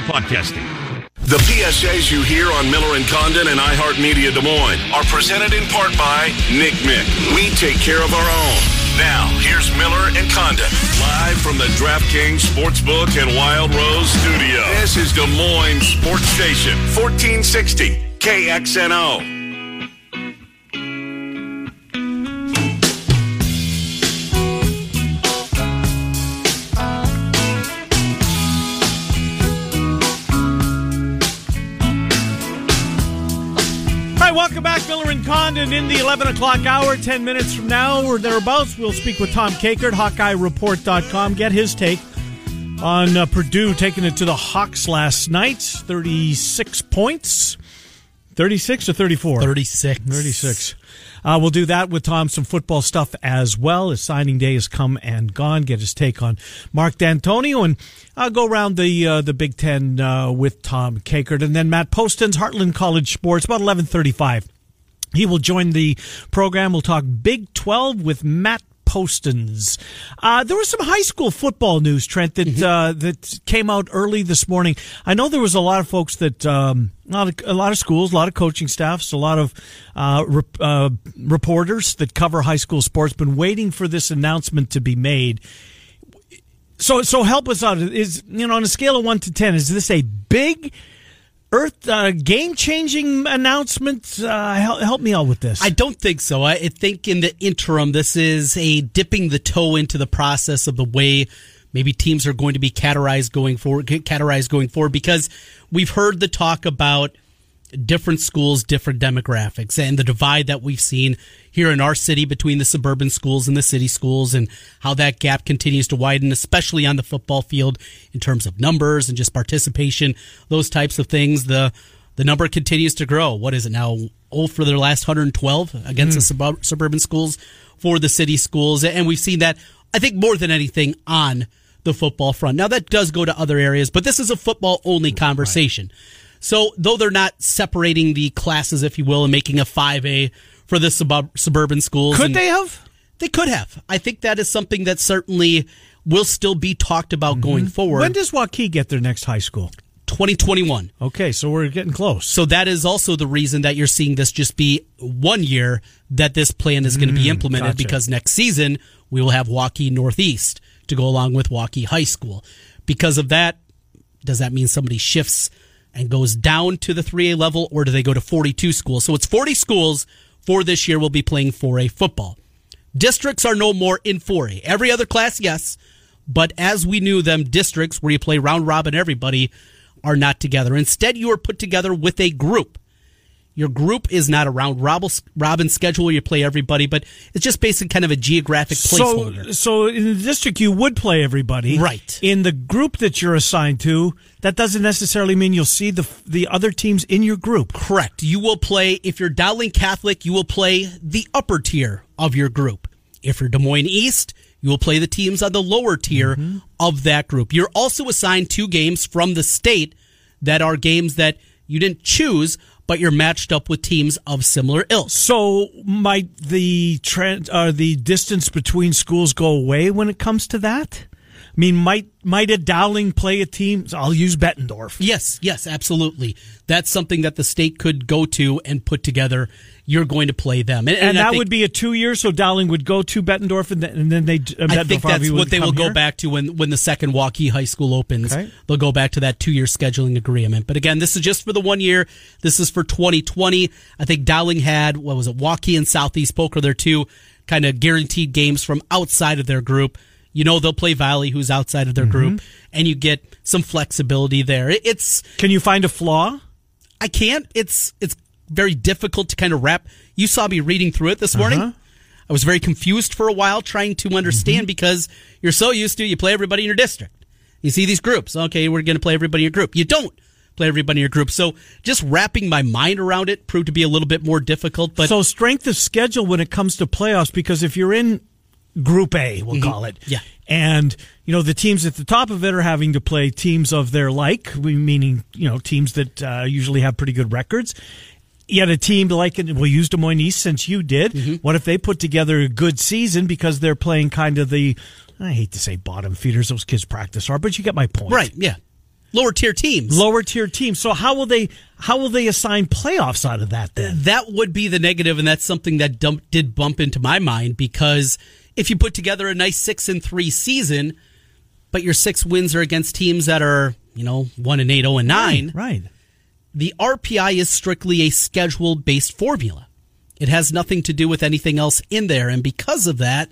for podcasting. The PSAs you hear on Miller and Condon and iHeartMedia Des Moines are presented in part by Nick Mick. We take care of our own. Now, here's Miller and Condon, live from the DraftKings Sportsbook and Wild Rose studio. This is Des Moines Sports Station, 1460 KXNO. Back, Miller and Condon in the 11 o'clock hour. 10 minutes from now or thereabouts, we'll speak with Tom Kakert, HawkeyeReport.com, get his take on uh, Purdue taking it to the Hawks last night. 36 points. 36 or 34? 36. 36. Uh, we'll do that with Tom, some football stuff as well. His signing day has come and gone. Get his take on Mark Dantonio, and I'll go around the uh, the Big Ten uh, with Tom Kakert, and then Matt Poston's Heartland College Sports about eleven thirty five. He will join the program. We'll talk Big Twelve with Matt Postins. Uh, there was some high school football news, Trent, that uh, that came out early this morning. I know there was a lot of folks that um, a lot of, a lot of schools, a lot of coaching staffs, a lot of uh, rep, uh, reporters that cover high school sports been waiting for this announcement to be made. So so help us out. Is you know on a scale of one to ten, is this a big? Earth uh, game changing announcement. Uh, help, help me out with this. I don't think so. I think in the interim, this is a dipping the toe into the process of the way maybe teams are going to be categorized going forward. Categorized going forward because we've heard the talk about different schools, different demographics, and the divide that we've seen here in our city between the suburban schools and the city schools, and how that gap continues to widen, especially on the football field in terms of numbers and just participation, those types of things. The the number continues to grow. What is it now? Oh, for their last 112 against mm. the sub- suburban schools for the city schools, and we've seen that. I think more than anything on the football front. Now that does go to other areas, but this is a football only conversation. Right. So, though they're not separating the classes, if you will, and making a 5A for the sub- suburban schools. Could they have? They could have. I think that is something that certainly will still be talked about mm-hmm. going forward. When does Waukee get their next high school? 2021. Okay, so we're getting close. So that is also the reason that you're seeing this just be one year that this plan is going to be mm, implemented gotcha. because next season we will have Waukee Northeast to go along with Waukee High School. Because of that, does that mean somebody shifts and goes down to the 3A level, or do they go to 42 schools? So it's 40 schools for this year will be playing 4A football. Districts are no more in 4A. Every other class, yes, but as we knew them, districts where you play round robin everybody are not together. Instead, you are put together with a group. Your group is not a round robin schedule where you play everybody, but it's just basically kind of a geographic placeholder. So, so in the district, you would play everybody. Right. In the group that you're assigned to, that doesn't necessarily mean you'll see the the other teams in your group. Correct. You will play, if you're Dowling Catholic, you will play the upper tier of your group. If you're Des Moines East, you will play the teams on the lower tier mm-hmm. of that group. You're also assigned two games from the state that are games that you didn't choose, but you're matched up with teams of similar ilk. So might the trend, uh, the distance between schools go away when it comes to that? I mean, might might a Dowling play a team? I'll use Bettendorf. Yes, yes, absolutely. That's something that the state could go to and put together. You're going to play them, and, and, and that think, would be a two year. So Dowling would go to Bettendorf, and then, and then they. Uh, I think that's what they will here? go back to when when the second Waukee High School opens. Okay. They'll go back to that two year scheduling agreement. But again, this is just for the one year. This is for 2020. I think Dowling had what was it? Waukee and Southeast Polk. their two kind of guaranteed games from outside of their group. You know they'll play Valley, who's outside of their mm-hmm. group, and you get some flexibility there. It's can you find a flaw? I can't. It's it's very difficult to kind of wrap. You saw me reading through it this morning. Uh-huh. I was very confused for a while trying to understand mm-hmm. because you're so used to you play everybody in your district. You see these groups. Okay, we're going to play everybody in your group. You don't play everybody in your group. So just wrapping my mind around it proved to be a little bit more difficult. But so strength of schedule when it comes to playoffs because if you're in Group A, we'll mm-hmm. call it. Yeah. And, you know, the teams at the top of it are having to play teams of their like, meaning, you know, teams that uh, usually have pretty good records. Yet a team like, we'll use Des Moines East since you did. Mm-hmm. What if they put together a good season because they're playing kind of the, I hate to say bottom feeders, those kids practice hard, but you get my point. Right, yeah. lower tier teams. Lower tier teams. So how will they how will they assign playoffs out of that then? That would be the negative, and that's something that dump, did bump into my mind because if you put together a nice six and three season, but your six wins are against teams that are you know one and eight, zero and nine, right? right. The RPI is strictly a schedule based formula. It has nothing to do with anything else in there, and because of that,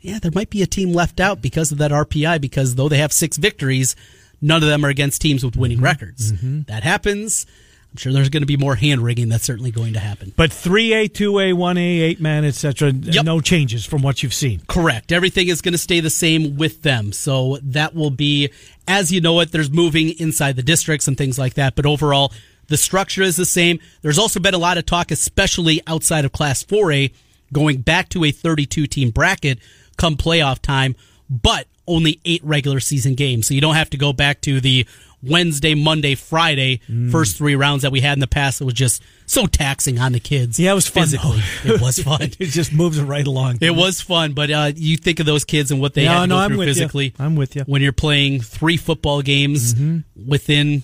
yeah, there might be a team left out because of that RPI. Because though they have six victories, none of them are against teams with winning mm-hmm. records. Mm-hmm. That happens. I'm sure there's going to be more hand wringing. That's certainly going to happen. But three A, two A, one A, eight man, etc. Yep. No changes from what you've seen. Correct. Everything is going to stay the same with them. So that will be as you know it. There's moving inside the districts and things like that. But overall, the structure is the same. There's also been a lot of talk, especially outside of Class 4A, going back to a 32 team bracket come playoff time. But only eight regular season games. So you don't have to go back to the Wednesday, Monday, Friday mm. first three rounds that we had in the past. It was just so taxing on the kids. Yeah, it was fun. Physically. it was fun. it just moves right along. It was fun, but uh, you think of those kids and what they no, had to no, go through I'm physically. You. I'm with you. When you're playing three football games mm-hmm. within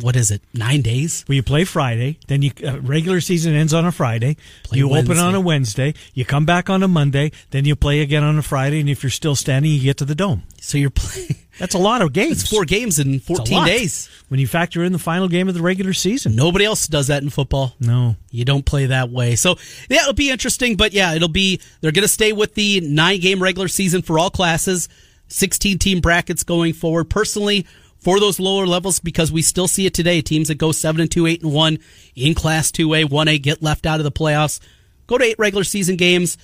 what is it? Nine days. Well, you play Friday, then you uh, regular season ends on a Friday. Play you Wednesday. open on a Wednesday. You come back on a Monday. Then you play again on a Friday, and if you're still standing, you get to the dome. So you're playing. That's a lot of games. It's four games in 14 days. When you factor in the final game of the regular season. Nobody else does that in football. No. You don't play that way. So, yeah, it'll be interesting, but yeah, it'll be, they're going to stay with the nine game regular season for all classes, 16 team brackets going forward. Personally, for those lower levels because we still see it today. Teams that go seven and two, eight and one in Class Two A, One A get left out of the playoffs. Go to eight regular season games.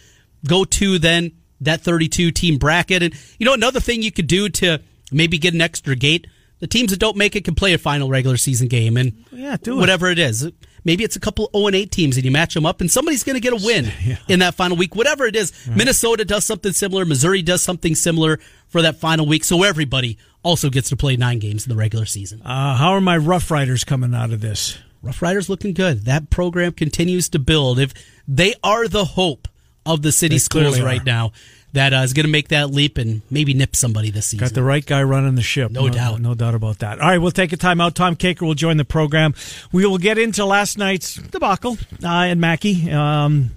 Go to then that 32 team bracket. And you know another thing you could do to maybe get an extra gate. The teams that don't make it can play a final regular season game and yeah, do whatever it is. Maybe it's a couple 0 and 8 teams and you match them up and somebody's going to get a win yeah. in that final week. Whatever it is, right. Minnesota does something similar. Missouri does something similar for that final week. So everybody also gets to play nine games in the regular season. Uh, how are my Rough Riders coming out of this? Rough Riders looking good. That program continues to build. If they are the hope of the city they schools right now, that uh, is going to make that leap and maybe nip somebody this season. Got the right guy running the ship. No, no doubt. No, no doubt about that. All right, we'll take a time out. Tom Kakert will join the program. We will get into last night's debacle uh, in Mackey. Um,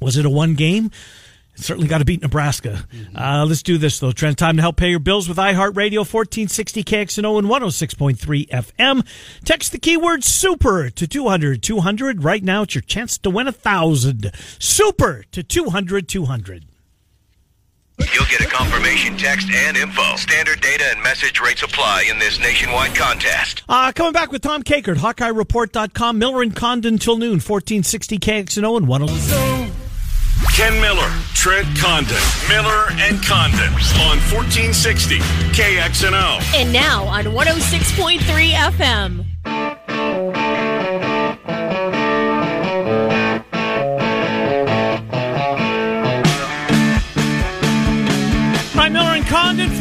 was it a one game? Certainly got to beat Nebraska. Mm-hmm. Uh, let's do this though. Trent, time to help pay your bills with iHeartRadio 1460 KXNO and 106.3 FM. Text the keyword super to 200 200. Right now, it's your chance to win a thousand. Super to 200 200. You'll get a confirmation text and info. Standard data and message rates apply in this nationwide contest. Uh, coming back with Tom Kakert, HawkeyeReport.com, Miller and Condon till noon, 1460 KXNO and 106. Ken Miller, Trent Condon, Miller and Condon on 1460 KXNO. And now on 106.3 FM.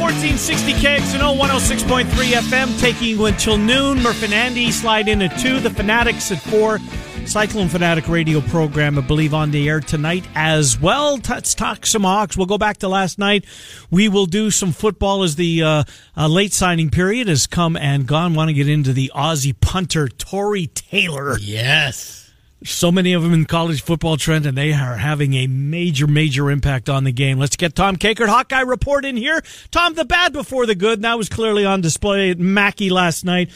1460 KXNO, 106.3 FM, taking you until noon. Murph and Andy slide in at 2. The Fanatics at 4. Cyclone Fanatic radio program, I believe, on the air tonight as well. Let's talk some Hawks. We'll go back to last night. We will do some football as the uh, uh, late signing period has come and gone. Want to get into the Aussie punter, Tory Taylor. Yes so many of them in college football, Trent, and they are having a major, major impact on the game. Let's get Tom Kakert, Hawkeye Report in here. Tom, the bad before the good, and that was clearly on display at Mackey last night.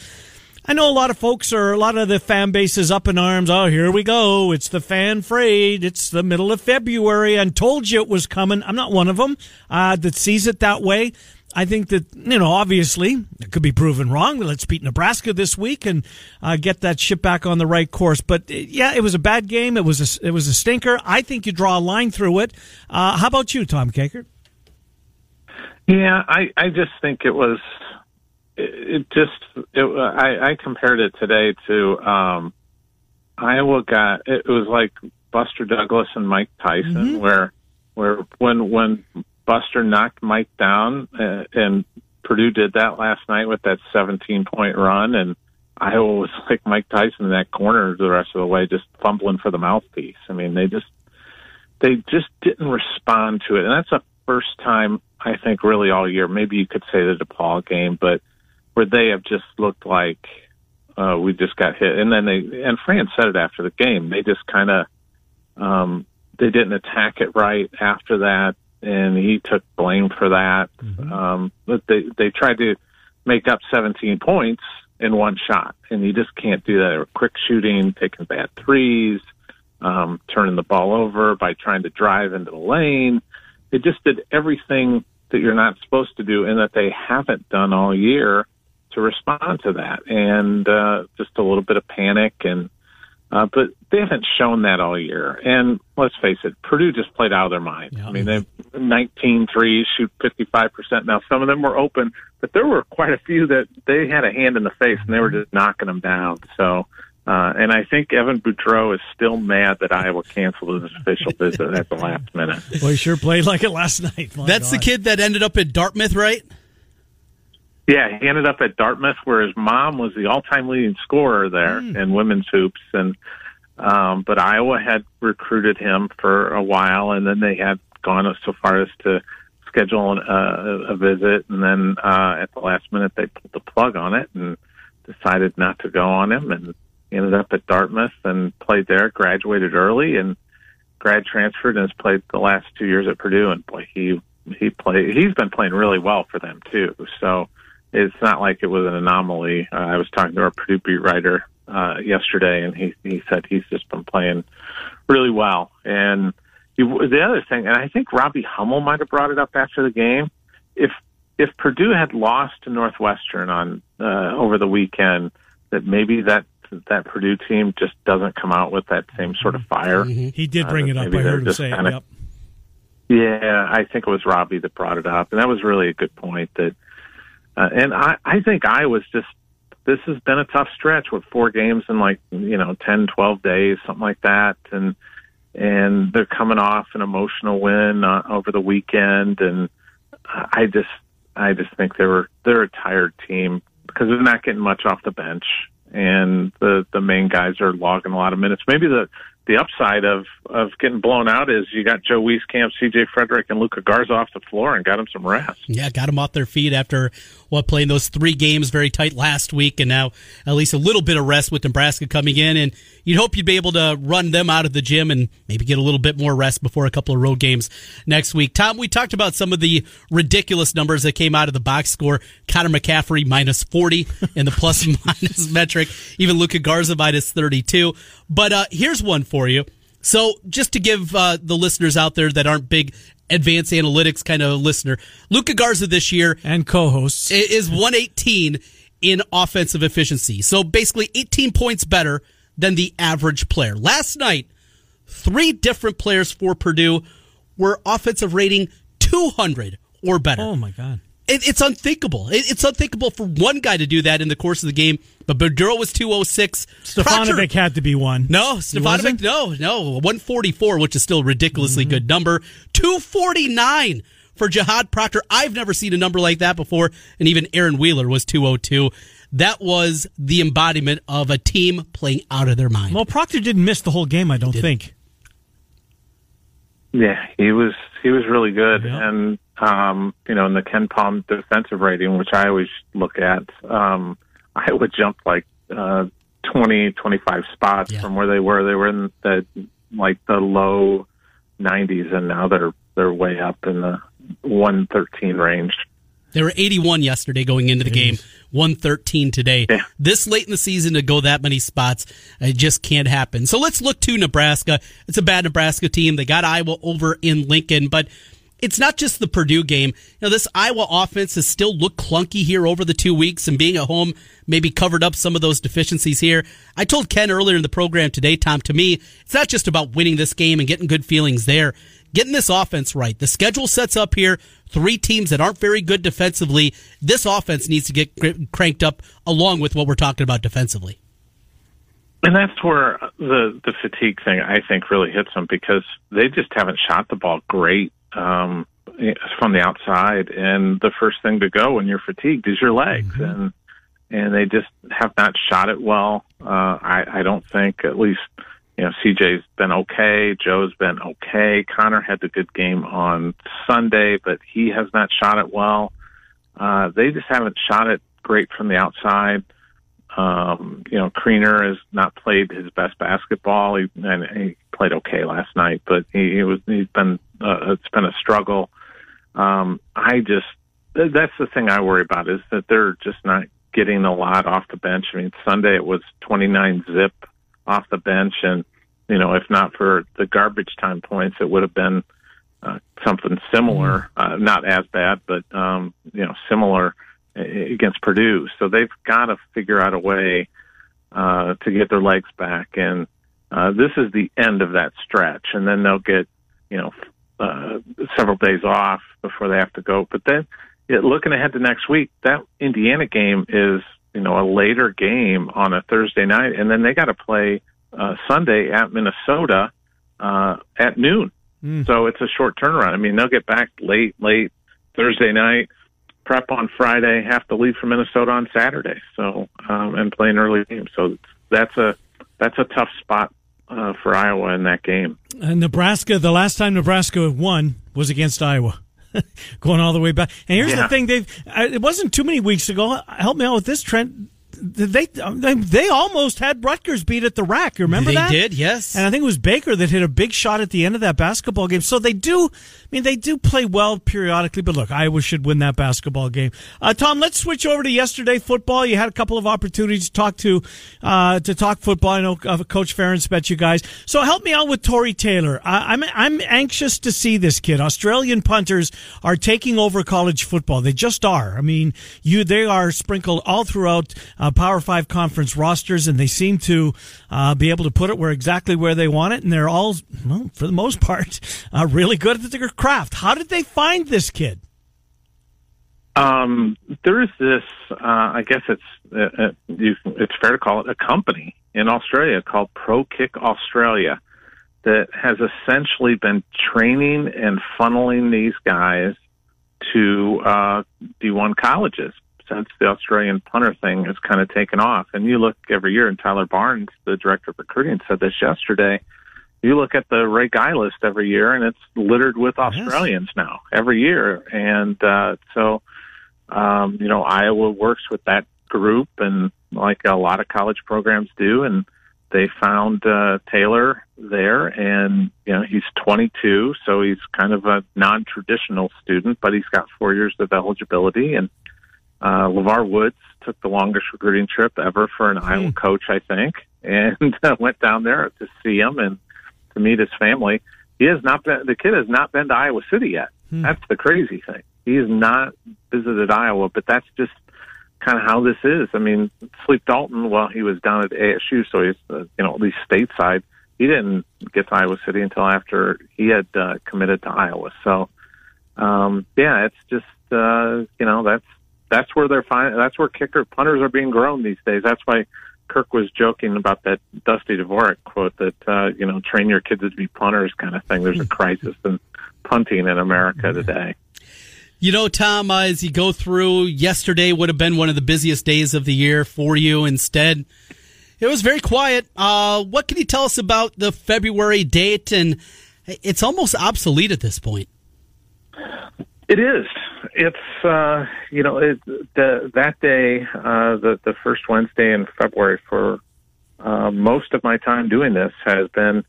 I know a lot of folks are, a lot of the fan base is up in arms. Oh, here we go. It's the fan frayed. It's the middle of February and told you it was coming. I'm not one of them, uh, that sees it that way. I think that, you know, obviously it could be proven wrong. Let's beat Nebraska this week and uh, get that ship back on the right course. But uh, yeah, it was a bad game. It was a, it was a stinker. I think you draw a line through it. Uh, how about you, Tom Kakert? Yeah, I, I just think it was, it, it just, it, I, I compared it today to, um, Iowa got, it was like Buster Douglas and Mike Tyson, mm-hmm. where, where when, when Buster knocked Mike down, uh, and Purdue did that last night with that 17 point run, and Iowa was like Mike Tyson in that corner the rest of the way, just fumbling for the mouthpiece. I mean, they just they just didn't respond to it, and that's the first time I think really all year. Maybe you could say the DePaul game, but where they have just looked like uh, we just got hit. And then they and Fran said it after the game. They just kind of um, they didn't attack it right after that, and he took blame for that. Mm-hmm. Um, but they they tried to make up 17 points in one shot, and you just can't do that. quick shooting, taking bad threes, um, turning the ball over by trying to drive into the lane. They just did everything that you're not supposed to do, and that they haven't done all year to respond to that, and uh, just a little bit of panic and. Uh, but they haven't shown that all year. And let's face it, Purdue just played out of their mind. Yeah. I mean, they've 19 threes, shoot 55%. Now, some of them were open, but there were quite a few that they had a hand in the face and they were just knocking them down. So, uh, and I think Evan Boudreau is still mad that Iowa canceled his official visit at the last minute. Well, he sure played like it last night. My That's God. the kid that ended up at Dartmouth, right? Yeah, he ended up at Dartmouth, where his mom was the all-time leading scorer there mm. in women's hoops, and um, but Iowa had recruited him for a while, and then they had gone so far as to schedule an, uh, a visit, and then uh, at the last minute they pulled the plug on it and decided not to go on him, and ended up at Dartmouth and played there. Graduated early and grad transferred and has played the last two years at Purdue, and boy, he he played. He's been playing really well for them too. So it's not like it was an anomaly. Uh, I was talking to our Purdue beat writer uh, yesterday, and he he said he's just been playing really well. And he, the other thing, and I think Robbie Hummel might have brought it up after the game. If if Purdue had lost to Northwestern on uh, over the weekend, that maybe that that Purdue team just doesn't come out with that same sort of fire. Mm-hmm. He did bring uh, it up. I heard him say it. Yep. Yeah, I think it was Robbie that brought it up, and that was really a good point. That, uh, and I, I think I was just. This has been a tough stretch with four games in like you know ten, twelve days, something like that, and and they're coming off an emotional win uh, over the weekend, and I just, I just think they were they're a tired team because they're not getting much off the bench, and the the main guys are logging a lot of minutes. Maybe the the upside of of getting blown out is you got Joe Wieskamp, C.J. Fredrick, and Luka Garza off the floor and got them some rest. Yeah, got them off their feet after what playing those three games very tight last week, and now at least a little bit of rest with Nebraska coming in. And you'd hope you'd be able to run them out of the gym and maybe get a little bit more rest before a couple of road games next week. Tom, we talked about some of the ridiculous numbers that came out of the box score. Connor McCaffery minus forty in the plus minus metric, even Luka Garza minus thirty two. But uh, here's one for you. So, just to give uh, the listeners out there that aren't big advanced analytics kind of listener, Luka Garza this year and co-hosts is 118 in offensive efficiency. So basically 18 points better than the average player. Last night, three different players for Purdue were offensive rating 200 or better. Oh my god. It, it's unthinkable. It, it's unthinkable for one guy to do that in the course of the game. But Boudreau was 206. Stefanovic had to be one. No, Stefanovic, no, no. 144, which is still a ridiculously mm-hmm. good number. 249 for Jahaad Proctor. I've never seen a number like that before. And even Aaron Wheeler was 202. That was the embodiment of a team playing out of their mind. Well, Proctor didn't miss the whole game, I don't think. Yeah, he was he was really good, yeah. and um, you know, in the KenPom defensive rating, which I always look at, um, I would jump like uh, 20, 25 spots yeah. from where they were. They were in the like the low 90s, and now they're they're way up in the 113 range. They were 81 yesterday going into the game, 113 today. Yeah. This late in the season to go that many spots, it just can't happen. So let's look to Nebraska. It's a bad Nebraska team. They got Iowa over in Lincoln, but it's not just the Purdue game. You know, this Iowa offense has still looked clunky here over the two weeks, and being at home maybe covered up some of those deficiencies here. I told Ken earlier in the program today, Tom, to me, it's not just about winning this game and getting good feelings there. Getting this offense right. The schedule sets up here three teams that aren't very good defensively. This offense needs to get cranked up along with what we're talking about defensively. And that's where the the fatigue thing I think really hits them because they just haven't shot the ball great um, from the outside, and the first thing to go when you're fatigued is your legs, mm-hmm. and and they just have not shot it well. Uh, I, I don't think, at least, you know, CJ's been okay, Joe's been okay. Connor had the good game on Sunday, but he has not shot it well. Uh, they just haven't shot it great from the outside. Um, you know, Kriener has not played his best basketball. He, and he played okay last night, but he, he was he's been uh, it's been a struggle. Um, I just that's the thing I worry about is that they're just not getting a lot off the bench. I mean, Sunday it was 29 zip off the bench, and you know, if not for the garbage time points, it would have been uh, something similar, uh, not as bad, but um, you know, similar against Purdue. So they've got to figure out a way uh, to get their legs back, and uh, this is the end of that stretch, and then they'll get you know uh, several days off before they have to go. But then, it, looking ahead to next week, that Indiana game is you know a later game on a Thursday night, and then they got to play uh, Sunday at Minnesota uh, at noon. Mm. So it's a short turnaround. I mean, they'll get back late, late Thursday night prep on Friday, have to leave for Minnesota on Saturday. So um, and play an early game. So that's a that's a tough spot uh, for Iowa in that game. And Nebraska, the last time Nebraska won was against Iowa. Going all the way back, and here's yeah. the thing: they've. It wasn't too many weeks ago. Help me out with this, Trent um, they they almost had Rutgers beat at the rack. You Remember they that? They did, yes. And I think it was Baker that hit a big shot at the end of that basketball game. So they do. I mean, they do play well periodically. But look, Iowa should win that basketball game. Uh, Tom, let's switch over to yesterday football. You had a couple of opportunities to talk to uh, to talk football. I know uh, Coach Ferentz bet you guys. So help me out with Tory Taylor. I, I'm I'm anxious to see this kid. Australian punters are taking over college football. They just are. I mean, you they are sprinkled all throughout. Uh, Power Five conference rosters, and they seem to uh, be able to put it where exactly where they want it. And they're all, well, for the most part, uh, really good at their craft. How did they find this kid? Um, there is this. Uh, I guess it's uh, uh, you, it's fair to call it a company in Australia called Pro Kick Australia that has essentially been training and funneling these guys to uh, D1 colleges since the Australian punter thing has kind of taken off. And you look every year, and Tyler Barnes, the director of recruiting, said this yesterday. You look at the Ray Guy list every year, and it's littered with Australians yes. now every year. And uh, so, um, you know, Iowa works with that group, and like a lot of college programs do, and they found uh, Taylor there, and you know he's 22, so he's kind of a non-traditional student, but he's got four years of eligibility, and uh, LeVar Woods took the longest recruiting trip ever for an Iowa hmm. coach, I think, and uh, went down there to see him and to meet his family. He has not been, the kid has not been to Iowa City yet. Hmm. That's the crazy thing. He has not visited Iowa, but that's just kind of how this is. I mean, Sleep Dalton, well, he was down at ASU, so he's, uh, you know, at least stateside. He didn't get to Iowa City until after he had uh, committed to Iowa. So, um, yeah, it's just, uh, you know, that's, that's where they're fine. That's where kicker punters are being grown these days. That's why Kirk was joking about that Dusty Dvorak quote that uh, you know train your kids to be punters kind of thing. There's a crisis in punting in America today. You know, Tom, uh, as you go through, yesterday would have been one of the busiest days of the year for you. Instead, it was very quiet. Uh, what can you tell us about the February date? And it's almost obsolete at this point. It is. It's uh, you know it, the, that day, uh, the the first Wednesday in February for uh, most of my time doing this has been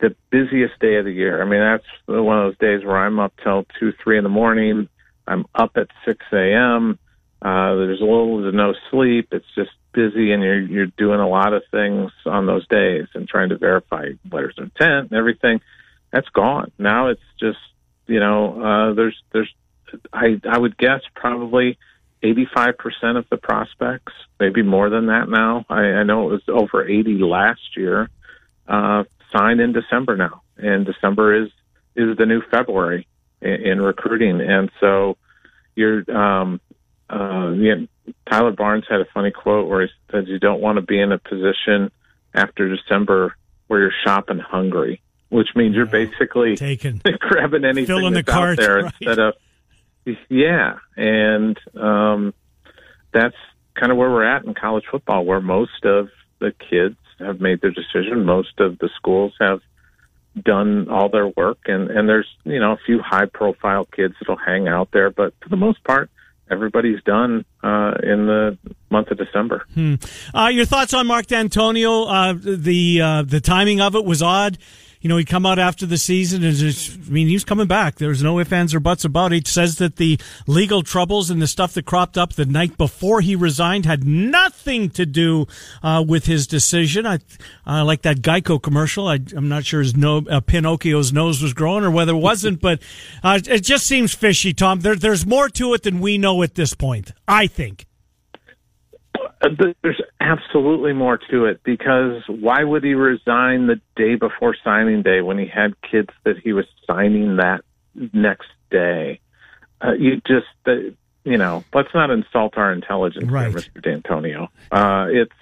the busiest day of the year. I mean, that's one of those days where I'm up till two, three in the morning. I'm up at six a.m. Uh, there's little to no sleep. It's just busy, and you're you're doing a lot of things on those days and trying to verify letters of intent and everything. That's gone now. It's just you know, uh, there's there's I I would guess probably 85% of the prospects, maybe more than that now. I, I know it was over 80 last year. Uh, signed in December now, and December is is the new February in, in recruiting, and so you're. Um, uh, yeah, Tyler Barnes had a funny quote where he said, "You don't want to be in a position after December where you're shopping hungry." which means you're basically taking grabbing anything Filling that's the cart, out there right. instead of yeah, and um, that's kind of where we're at in college football, where most of the kids have made their decision. Most of the schools have done all their work, and and there's you know a few high profile kids that'll hang out there, but for the most part, everybody's done uh, in the month of December. Hmm. Uh, your thoughts on Mark Dantonio? Uh, the uh, the timing of it was odd you know, he'd come out after the season and just, I mean, he was coming back. There's no ifs, ands, or buts about it. He says that the legal troubles and the stuff that cropped up the night before he resigned had nothing to do uh, with his decision. I uh, like that Geico commercial. I, am not sure his no, uh, Pinocchio's nose was growing or whether it wasn't, but uh, it just seems fishy, Tom. There, there's more to it than we know at this point, I think. Uh, there's absolutely more to it because why would he resign the day before signing day when he had kids that he was signing that next day? Uh, you just, uh, you know, let's not insult our intelligence, right. here, Mr. Dantonio. Uh, it's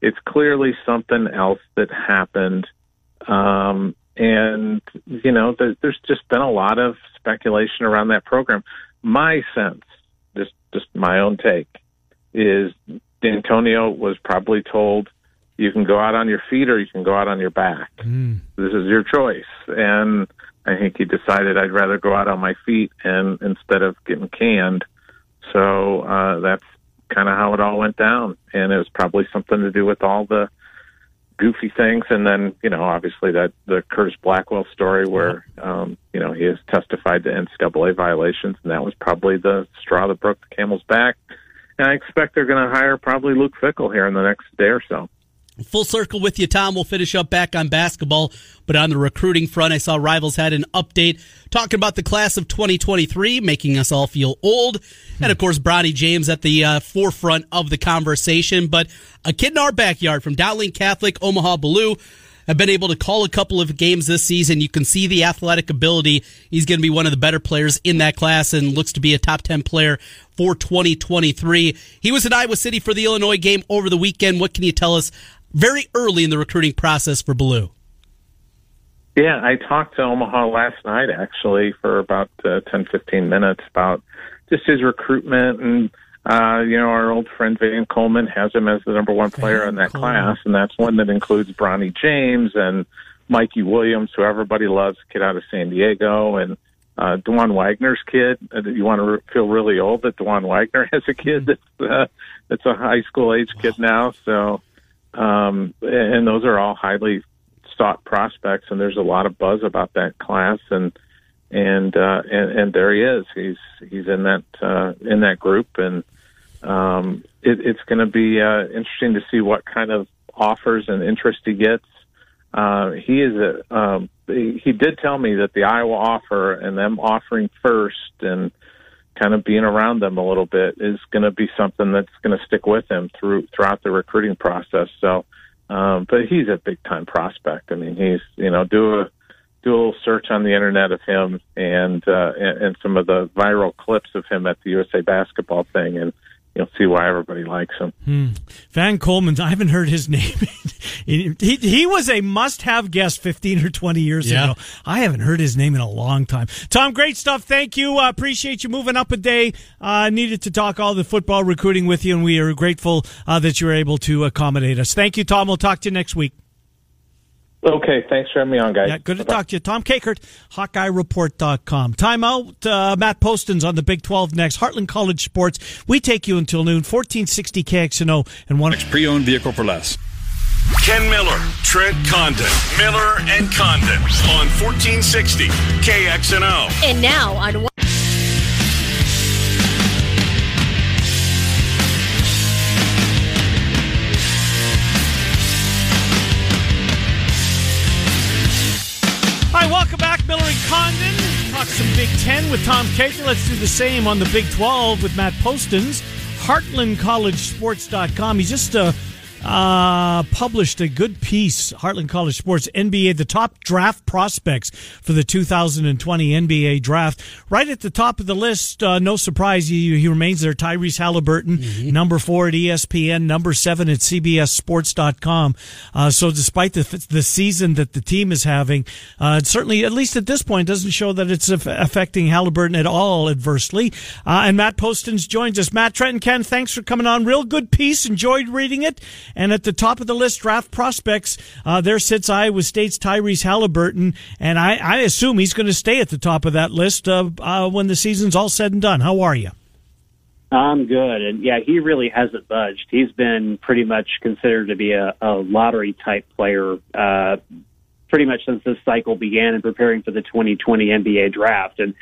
it's clearly something else that happened, um, and you know, there, there's just been a lot of speculation around that program. My sense, just just my own take, is Dantonio was probably told, you can go out on your feet or you can go out on your back. Mm. This is your choice. And I think he decided I'd rather go out on my feet and instead of getting canned. So uh, that's kind of how it all went down. And it was probably something to do with all the goofy things. And then, you know, obviously that the Curtis Blackwell story where, um, you know, he has testified to NCAA violations. And that was probably the straw that broke the camel's back I expect they're going to hire probably Luke Fickell here in the next day or so. Full circle with you, Tom. We'll finish up back on basketball, but on the recruiting front, I saw Rivals had an update talking about the class of 2023, making us all feel old. And of course, Bronny James at the uh, forefront of the conversation. But a kid in our backyard from Dowling Catholic, Omaha Biliew, have been able to call a couple of games this season. You can see the athletic ability. He's going to be one of the better players in that class and looks to be a top 10 player for 2023. He was in Iowa City for the Illinois game over the weekend. What can you tell us very early in the recruiting process for Biliew? Yeah, I talked to Omaha last night actually for about uh, 10, 15 minutes about just his recruitment and uh, you know, our old friend Van Coleman has him as the number one player Van in that Coleman. class, and that's one that includes Bronny James and Mikey Williams, who everybody loves, kid out of San Diego, and uh, Dajuan Wagner's kid. Uh, you want to re- feel really old that Dewan Wagner has a kid that's uh, that's a high school age kid now. So, um, and those are all highly sought prospects, and there's a lot of buzz about that class, and and uh, and, and there he is. He's he's in that uh, in that group, and um, it, it's going to be uh, interesting to see what kind of offers and interest he gets. Uh, he is a, um, he did tell me that the Iowa offer and them offering first and kind of being around them a little bit is going to be something that's going to stick with him through throughout the recruiting process. So, um, but he's a big time prospect. I mean, he's you know do a do a little search on the internet of him and uh, and, and some of the viral clips of him at the USA basketball thing and you'll see why everybody likes him. Hmm. Van Coleman, I haven't heard his name. he, he was a must-have guest 15 or 20 years yeah. ago. I haven't heard his name in a long time. Tom, great stuff. Thank you. Uh, appreciate you moving up a day. Uh, needed to talk all the football recruiting with you, and we are grateful uh, that you were able to accommodate us. Thank you, Tom. We'll talk to you next week. Okay, thanks for having me on, guys. Yeah, good to Bye-bye. talk to you. Tom Kakert, HawkeyeReport.com. Time out. Uh, Matt Poston's on the Big 12 next. Heartland College Sports. We take you until noon. 1460 KXNO and one. Next pre-owned vehicle for less. Ken Miller, Trent Condon, Miller and Condon on 1460 KXNO. And now on Miller and Condon. Talk some Big Ten with Tom Kakert. Let's do the same on the Big 12 with Matt Postins. HeartlandCollegeSports.com. He's just uh, uh, published a good piece, Heartland College Sports, NBA, the top draft prospects for the 2020 NBA draft. Right at the top of the list, uh, no surprise, he, he, remains there. Tyrese Halliburton, mm-hmm. number four at ESPN, number seven at CBSSports.com. Uh, so despite the, the season that the team is having, uh, certainly, at least at this point, doesn't show that it's affecting Halliburton at all adversely. Uh, and Matt Postins joins us. Matt Trenton, Ken, thanks for coming on. Real good piece. Enjoyed reading it. And at the top of the list, draft prospects, uh, there sits Iowa State's Tyrese Halliburton. And I, I assume he's going to stay at the top of that list uh, uh, when the season's all said and done. How are you? I'm good, and yeah, he really hasn't budged. He's been pretty much considered to be a, a lottery type player, uh, pretty much since this cycle began and preparing for the 2020 NBA draft. And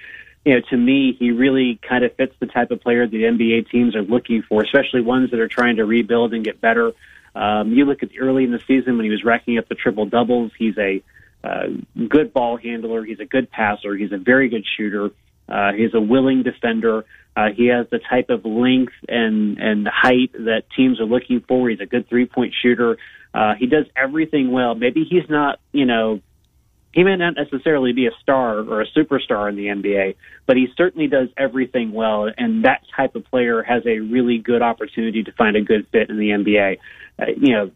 you know, to me, he really kind of fits the type of player the NBA teams are looking for, especially ones that are trying to rebuild and get better. Um, you look at early in the season when he was racking up the triple doubles. He's a uh, good ball handler. He's a good passer. He's a very good shooter. Uh, he's a willing defender. Uh, he has the type of length and and height that teams are looking for. He's a good three point shooter. Uh, he does everything well. Maybe he's not, you know, he may not necessarily be a star or a superstar in the NBA, but he certainly does everything well. And that type of player has a really good opportunity to find a good fit in the NBA. Uh, you know,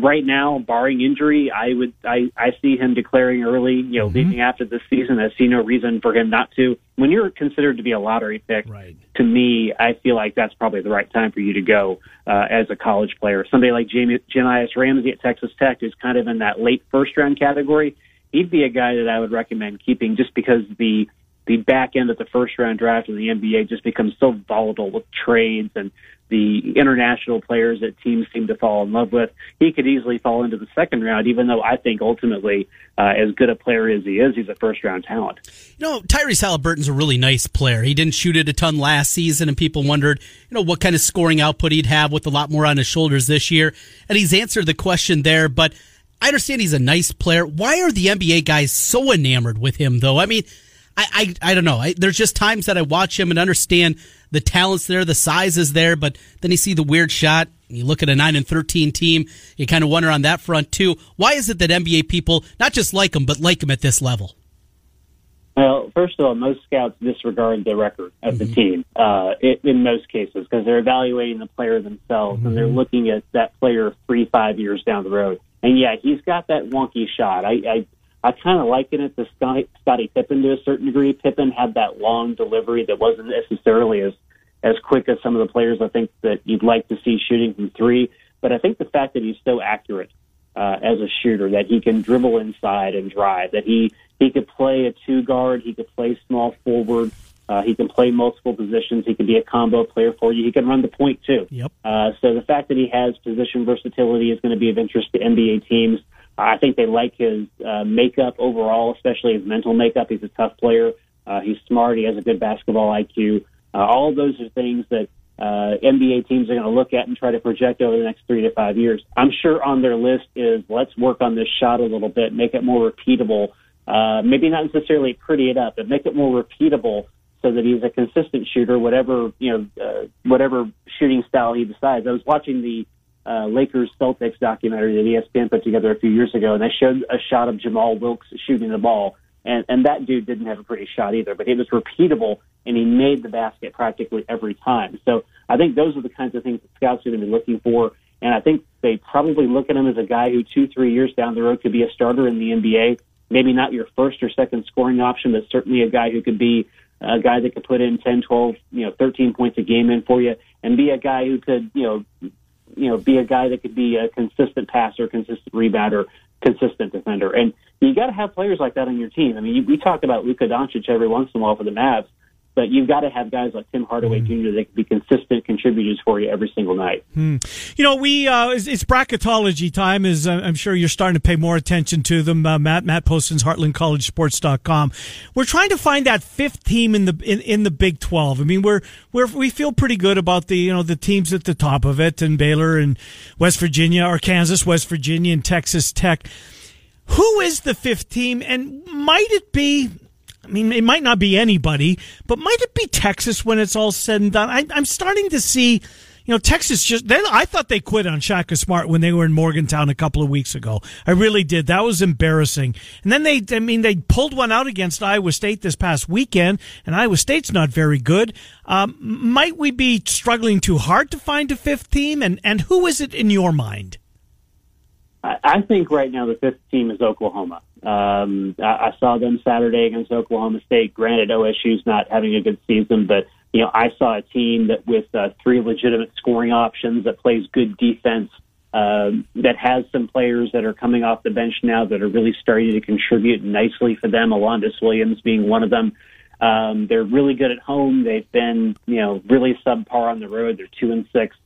right now, barring injury, I would I, I see him declaring early. You know, mm-hmm. leaving after this season. I see no reason for him not to. When you're considered to be a lottery pick, right. to me, I feel like that's probably the right time for you to go uh, as a college player. Somebody like Jamie Jahmi'us Ramsey at Texas Tech is kind of in that late first round category. He'd be a guy that I would recommend keeping just because the the back end of the first round draft in the NBA just becomes so volatile with trades and the international players that teams seem to fall in love with. He could easily fall into the second round, even though I think ultimately, uh, as good a player as he is, he's a first round talent. You know, Tyrese Halliburton's a really nice player. He didn't shoot it a ton last season, and people wondered, you know, what kind of scoring output he'd have with a lot more on his shoulders this year. And he's answered the question there, but I understand he's a nice player. Why are the NBA guys so enamored with him, though? I mean, I, I, I don't know. I, there's just times that I watch him and understand the talent's there, the size is there, but then you see the weird shot. You look at a nine and thirteen team. You kind of wonder on that front too. Why is it that NBA people not just like him, but like him at this level? Well, first of all, most scouts disregard the record of mm-hmm. the team uh, it, in most cases because they're evaluating the player themselves mm-hmm. and they're mm-hmm. looking at that player three, five years down the road. And yeah, he's got that wonky shot. I, I I kind of liken it to Scottie Pippen to a certain degree. Pippen had that long delivery that wasn't necessarily as as quick as some of the players I think that you'd like to see shooting from three. But I think the fact that he's so accurate uh, as a shooter, that he can dribble inside and drive, that he he could play a two guard, he could play small forward, uh, he can play multiple positions, he can be a combo player for you, he can run the point too. Yep. Uh, so the fact that he has position versatility is going to be of interest to NBA teams. I think they like his uh, makeup overall, especially his mental makeup. He's a tough player. Uh, he's smart. He has a good basketball IQ. Uh, all of those are things that uh, NBA teams are going to look at and try to project over the next three to five years. I'm sure on their list is let's work on this shot a little bit, make it more repeatable. Uh, maybe not necessarily pretty it up, but make it more repeatable so that he's a consistent shooter, whatever you know, uh, whatever shooting style he decides. I was watching the uh, Lakers Celtics documentary that ESPN put together a few years ago, and they showed a shot of Jamal Wilkes shooting the ball, and and that dude didn't have a pretty shot either, but it was repeatable, and he made the basket practically every time. So I think those are the kinds of things that scouts are going to be looking for, and I think they probably look at him as a guy who two three years down the road could be a starter in the NBA. Maybe not your first or second scoring option, but certainly a guy who could be a guy that could put in 10, 12, you know, 13 points a game in for you and be a guy who could, you know, you know, be a guy that could be a consistent passer, consistent rebounder, consistent defender. And you got to have players like that on your team. I mean, you, we talk about Luka Doncic every once in a while for the Mavs, but you've got to have guys like Tim Hardaway mm. Jr. that can be consistent contributors for you every single night. Hmm. You know, we uh, it's, it's, bracketology time. Is uh, I'm sure you're starting to pay more attention to them. Uh, Matt Matt Postins HeartlandCollegeSports.com. We're trying to find that fifth team in the in, in the Big Twelve. I mean, we're we're we feel pretty good about the you know the teams at the top of it, and Baylor and West Virginia, or Kansas, West Virginia, and Texas Tech. Who is the fifth team, and might it be I mean, it might not be anybody, but might it be Texas when it's all said and done? I, am starting to see, you know, Texas just. Then I thought they quit on Shaka Smart when they were in Morgantown a couple of weeks ago. I really did. That was embarrassing. And then they, I mean, they pulled one out against Iowa State this past weekend, and Iowa State's not very good. Um, might we be struggling too hard to find a fifth team? And and who is it in your mind? I think right now the fifth team is Oklahoma. Um, I, I saw them Saturday against Oklahoma State. Granted, OSU's not having a good season, but you know I saw a team that with uh, three legitimate scoring options that plays good defense. Um, that has some players that are coming off the bench now that are really starting to contribute nicely for them. Alondes Williams being one of them. Um, they're really good at home. They've been, you know, really subpar on the road. They're two and six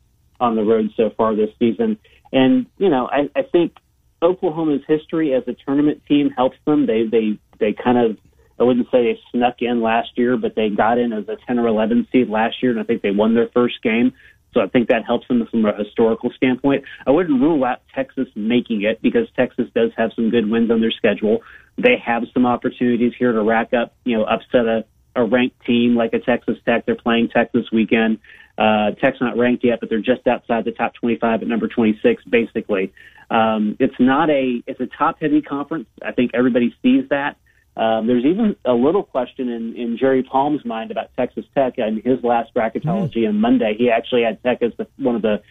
on the road so far this season. And, you know, I, I think Oklahoma's history as a tournament team helps them. They, they, they kind of, I wouldn't say they snuck in last year, but they got in as a 10 or 11 seed last year, and I think they won their first game. So I think that helps them from a historical standpoint. I wouldn't rule out Texas making it because Texas does have some good wins on their schedule. They have some opportunities here to rack up, you know, upset a, a ranked team like a Texas Tech. They're playing Tech this weekend. Uh, Tech's not ranked yet, but they're just outside the top 25 at number 26, basically. Um, it's not a, it's a top heavy conference. I think everybody sees that. Um, there's even a little question in, in Jerry Palm's mind about Texas Tech and his last bracketology mm. on Monday. He actually had Tech as the, one of the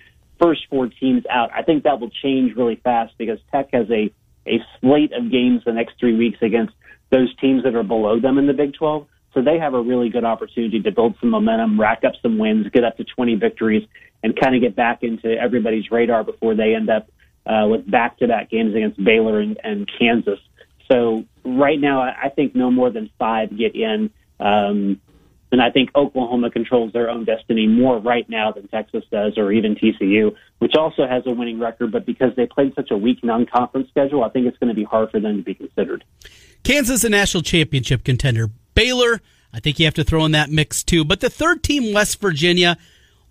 first four teams out. I think that will change really fast because Tech has a, a slate of games the next three weeks against those teams that are below them in the Big 12. So they have a really good opportunity to build some momentum, rack up some wins, get up to 20 victories, and kind of get back into everybody's radar before they end up uh, with back-to-back games against Baylor and, and Kansas. So right now, I think no more than five get in. Um, and I think Oklahoma controls their own destiny more right now than Texas does, or even TCU, which also has a winning record. But because they played such a weak non-conference schedule, I think it's going to be hard for them to be considered. Kansas, a national championship contender. Baylor, I think you have to throw in that mix too. But the third team, West Virginia,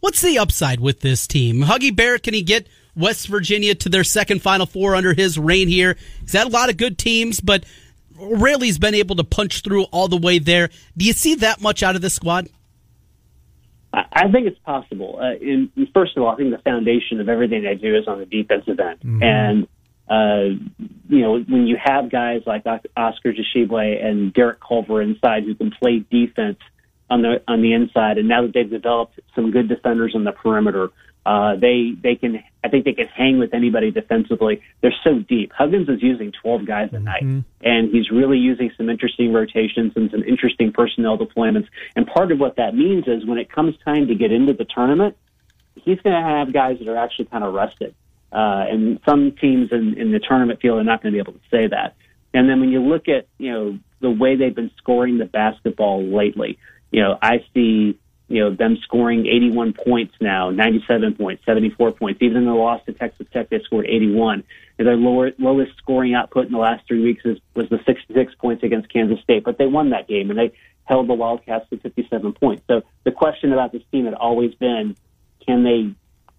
what's the upside with this team? Huggy Bear, can he get West Virginia to their second Final Four under his reign here? He's had a lot of good teams, but rarely's been able to punch through all the way there. Do you see that much out of this squad? I think it's possible. Uh, in, first of all, I think the foundation of everything they do is on the defensive end, mm-hmm. and uh, you know when you have guys like Oscar Tshiebwe and Derek Culver inside who can play defense on the on the inside, and now that they've developed some good defenders on the perimeter, uh, they they can I think they can hang with anybody defensively. They're so deep. Huggins is using 12 guys a night, mm-hmm. and he's really using some interesting rotations and some interesting personnel deployments. And part of what that means is when it comes time to get into the tournament, he's going to have guys that are actually kind of rested. Uh, and some teams in, in the tournament field are not going to be able to say that. And then when you look at you know the way they've been scoring the basketball lately, you know I see you know, them scoring 81 points now, 97 points, 74 points. Even in the loss to Texas Tech, they scored 81. And their lower, lowest scoring output in the last three weeks is, was the 66 points against Kansas State, but they won that game and they held the Wildcats to 57 points. So the question about this team had always been, can they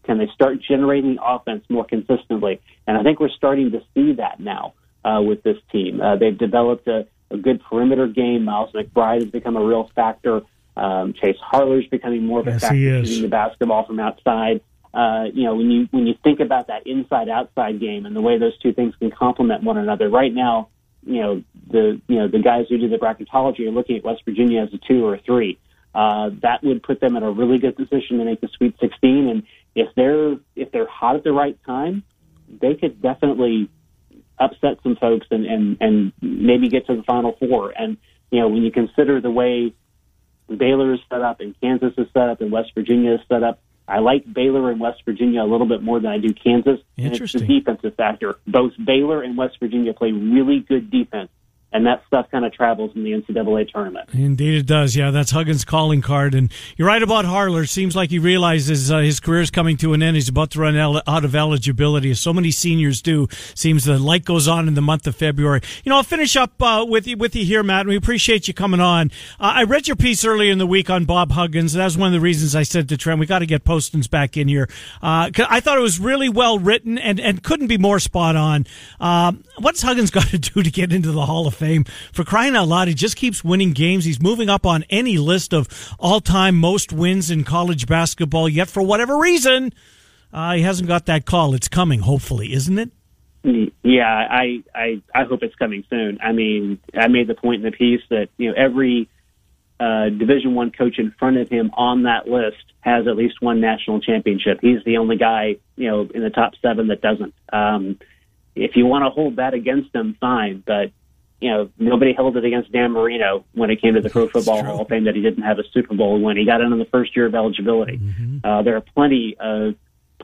can they start generating offense more consistently? And I think we're starting to see that now uh, with this team. Uh, they've developed a, a good perimeter game. Miles McBride has become a real factor. Um, Chase Harler's becoming more of a yes, factor shooting the basketball from outside. Uh, you know, when you when you think about that inside outside game and the way those two things can complement one another, right now, you know the you know the guys who do the bracketology are looking at West Virginia as a two or a three. Uh, that would put them in a really good position to make the Sweet 16. And if they're if they're hot at the right time, they could definitely upset some folks and and and maybe get to the Final Four. And you know, when you consider the way Baylor is set up and Kansas is set up and West Virginia is set up. I like Baylor and West Virginia a little bit more than I do Kansas. Interesting. And it's the defensive factor. Both Baylor and West Virginia play really good defense and that stuff kind of travels in the NCAA tournament. Indeed, it does. Yeah, that's Huggins' calling card. And you're right about Harler. Seems like he realizes uh, his career is coming to an end. He's about to run out of eligibility, as so many seniors do. Seems the light goes on in the month of February. You know, I'll finish up uh, with you with you here, Matt. We appreciate you coming on. Uh, I read your piece earlier in the week on Bob Huggins. That was one of the reasons I said to Trent, we got to get Postins back in here. Uh, I thought it was really well written and, and couldn't be more spot on. Um, what's Huggins got to do to get into the Hall of Fame? For crying out loud, he just keeps winning games. He's moving up on any list of all time most wins in college basketball, yet for whatever reason, uh, he hasn't got that call. It's coming, hopefully, isn't it? Yeah, I, I, I hope it's coming soon. I mean, I made the point in the piece that, you know, every uh, Division One coach in front of him on that list has at least one national championship. He's the only guy, you know, in the top seven that doesn't. Um, if you want to hold that against him, fine. But you know, nobody held it against Dan Marino when it came to the Pro Football Hall of Fame that he didn't have a Super Bowl when he got in on the first year of eligibility. Mm-hmm. Uh, there are plenty of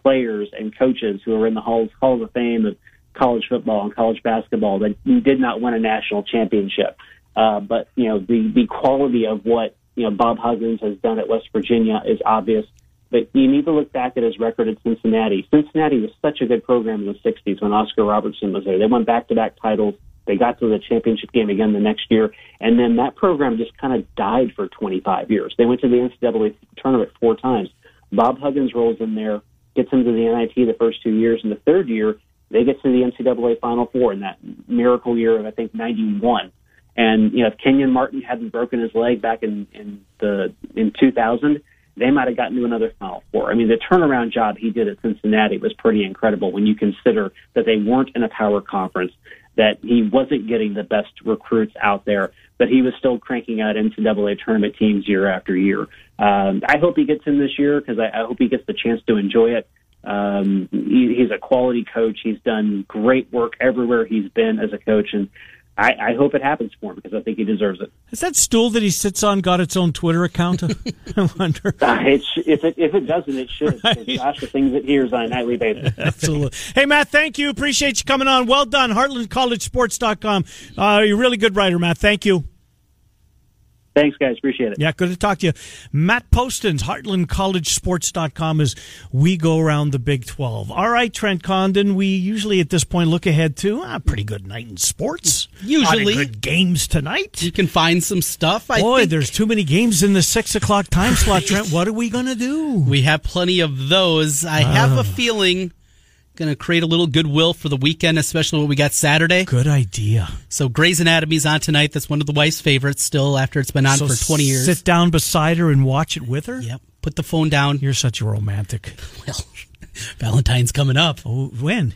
players and coaches who are in the halls, halls of fame of college football and college basketball that did not win a national championship. Uh, but you know, the the quality of what you know Bob Huggins has done at West Virginia is obvious. But you need to look back at his record at Cincinnati. Cincinnati was such a good program in the '60s when Oscar Robertson was there. They won back-to-back titles. They got to the championship game again the next year, and then that program just kind of died for 25 years. They went to the NCAA tournament four times. Bob Huggins rolls in there, gets them to the NIT the first two years, and the third year they get to the NCAA Final Four in that miracle year of I think '91. And you know, if Kenyon Martin hadn't broken his leg back in in the in 2000, they might have gotten to another Final Four. I mean, the turnaround job he did at Cincinnati was pretty incredible when you consider that they weren't in a power conference that he wasn't getting the best recruits out there, but he was still cranking out NCAA tournament teams year after year. Um, I hope he gets in this year because I, I hope he gets the chance to enjoy it. Um, he, he's a quality coach. He's done great work everywhere he's been as a coach, and I, I hope it happens for him because I think he deserves it. Has that stool that he sits on got its own Twitter account? I wonder. Uh, it sh- if it if it doesn't, it should. Right. Gosh, the things it hears on a nightly basis. Absolutely. Hey, Matt, thank you. Appreciate you coming on. Well done. HeartlandCollegeSports.com. Uh, you're a really good writer, Matt. Thank you. Thanks, guys. Appreciate it. Yeah, good to talk to you. Matt Postins, HeartlandCollegeSports.com as we go around the Big 12. All right, Trent Condon, we usually at this point look ahead to a pretty good night in sports. Usually. A lot of good games tonight. You can find some stuff. I Boy, think there's too many games in the 6 o'clock time slot, Trent. What are we going to do? we have plenty of those. I have a ah. feeling going to create a little goodwill for the weekend, especially what we got Saturday. Good idea. So Grey's Anatomy's on tonight. That's one of the wife's favorites still after it's been on So for 20 years. Sit down beside her and watch it with her? Yep. Put the phone down. You're such a romantic. Well, Valentine's coming up. Oh, when?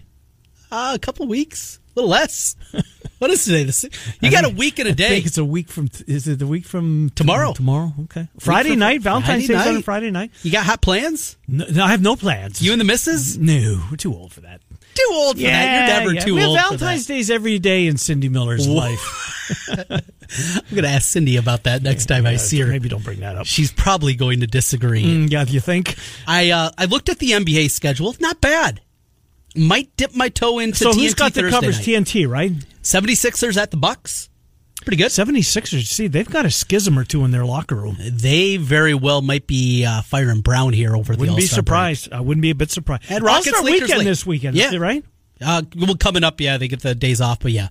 Uh, a couple weeks. A little less. what is today? The si- You got a week and a day. I think it's a week from. Is it the week from Tomorrow. Tomorrow. Okay. Friday from- night. Valentine's Day's on. Friday night. You got hot plans? No, no, I have no plans. You and the missus? no, we're too old for that. Too old for that. You're never yeah. too we have old Valentine's for Days every day in Cindy Miller's life. I'm going to ask Cindy about that next time I see her. Maybe don't bring that up. She's probably going to disagree. Mm, yeah, you think? I uh, I looked at the NBA schedule. Not bad. Might dip my toe into TNT. so TNT who's got the Thursday covers? night. TNT, right? 76ers at the Bucks. Pretty good. 76ers. See, they've got a schism or two in their locker room. They very well might be uh, firing Brown here over the Wouldn't be All-Star break. surprised. I wouldn't be a bit surprised. And Rockets All-Star Lakers weekend late. this weekend, Yeah. right? Uh, well, coming up, yeah, they get the days off, but yeah,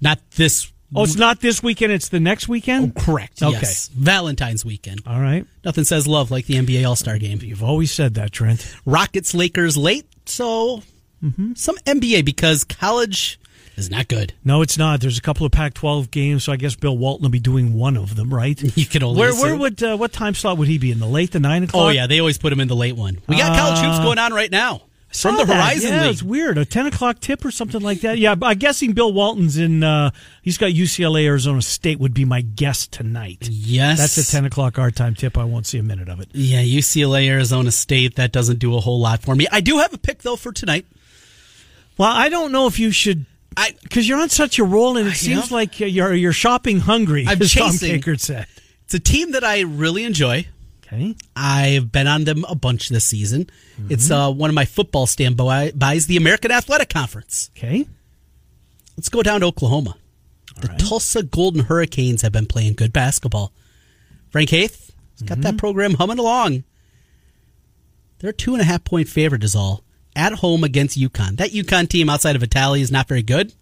not this. Oh, it's not this weekend. It's the next weekend. correct. Okay. Yes. Valentine's weekend. All right. Nothing says love like the NBA All Star game. You've always said that, Trent. Rockets Lakers late, so Mm-hmm. some NBA because college is not good. No, it's not. There's a couple of Pac-12 games, so I guess Bill Walton will be doing one of them, right? You can only Where, where would uh, what time slot would he be in? The late, the nine o'clock? Oh yeah, they always put him in the late one. We got college hoops Uh, going on right now from the that. Horizon yeah, League. it's weird. A ten o'clock tip or something like that. Yeah, I'm guessing Bill Walton's in. Uh, he's got UCLA, Arizona State would be my guess tonight. Yes, That's a ten o'clock our time tip. I won't see a minute of it. Yeah, UCLA, Arizona State. That doesn't do a whole lot for me. I do have a pick though for tonight. Well, I don't know if you should. Because you're on such a roll, and it I seems know. like you're you're shopping hungry. I'm as Tom chasing. Kakert said. it's a team that I really enjoy. Okay. I've been on them a bunch this season. It's uh, one of my football standbys, the American Athletic Conference. Okay. Let's go down to Oklahoma. the Tulsa Golden Hurricanes have been playing good basketball. Frank Haith has got that program humming along. They're two and a half point favorite, is all. At home against UConn. That UConn team outside of Italy is not very good.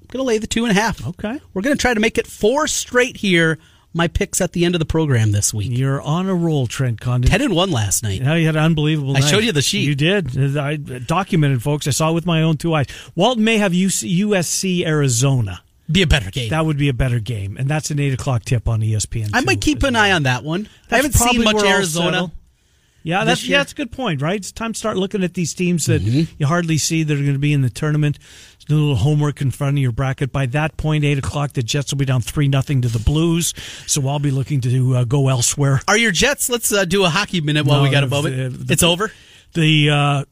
I'm going to lay the two and a half. Okay. We're going to try to make it four straight here. My picks at the end of the program this week. You're on a roll, Trent Condon. 10 and 1 last night. Now you had an unbelievable. I night. showed you the sheet. You did. I documented, folks. I saw it with my own two eyes. Walton may have USC Arizona. Be a better game. That would be a better game, and that's an eight o'clock tip on ESPN. I might keep an eye on that one. I haven't seen much Arizona. Yeah, that's yeah, that's a good point, right? It's time to start looking at these teams that Mm-hmm. you hardly see that are going to be in the tournament. Do a little homework in front of your bracket. By that point, eight o'clock, the Jets will be down three nothing to the Blues. So I'll be looking to uh, go elsewhere. Are your Jets? Let's uh, do a hockey minute while No, we got a the- moment. the- it's over. The uh,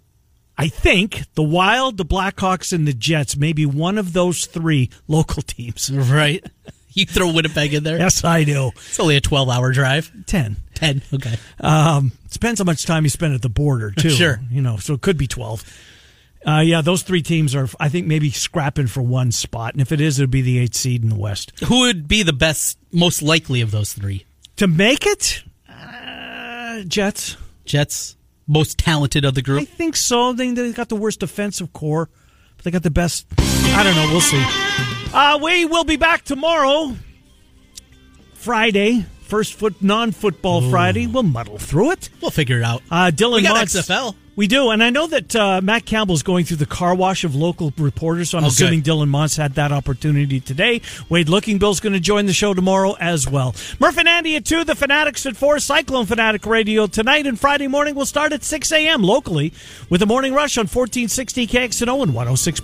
I think the Wild, the Blackhawks, and the Jets may be one of those three local teams. Right. You throw Winnipeg in there. Yes, I do. It's only a twelve-hour drive. Ten. Ten. Okay. Um, depends how much time you spend at the border too. Sure. you know, so it could be twelve. Uh, yeah, those three teams are, I think, maybe scrapping for one spot. And if it is, it'll be the eighth seed in the West. Who would be the best, most likely of those three? To make it? Uh, Jets. Jets, most talented of the group? I think so. They, they got the worst defensive core, but they got the best. I don't know. We'll see. Uh, we will be back tomorrow, Friday. First foot non-football Friday. We'll muddle through it. We'll figure it out. Uh, Dylan We got XFL. We do, and I know that uh, Matt Campbell's going through the car wash of local reporters, so I'm Oh, assuming good. Dylan Montz had that opportunity today. Wade Looking Lookingbill's going to join the show tomorrow as well. Murph and Andy at 2, the Fanatics at 4, Cyclone Fanatic Radio tonight, and Friday morning will start at 6 a.m. locally with the morning rush on 1460 KXNO and 106.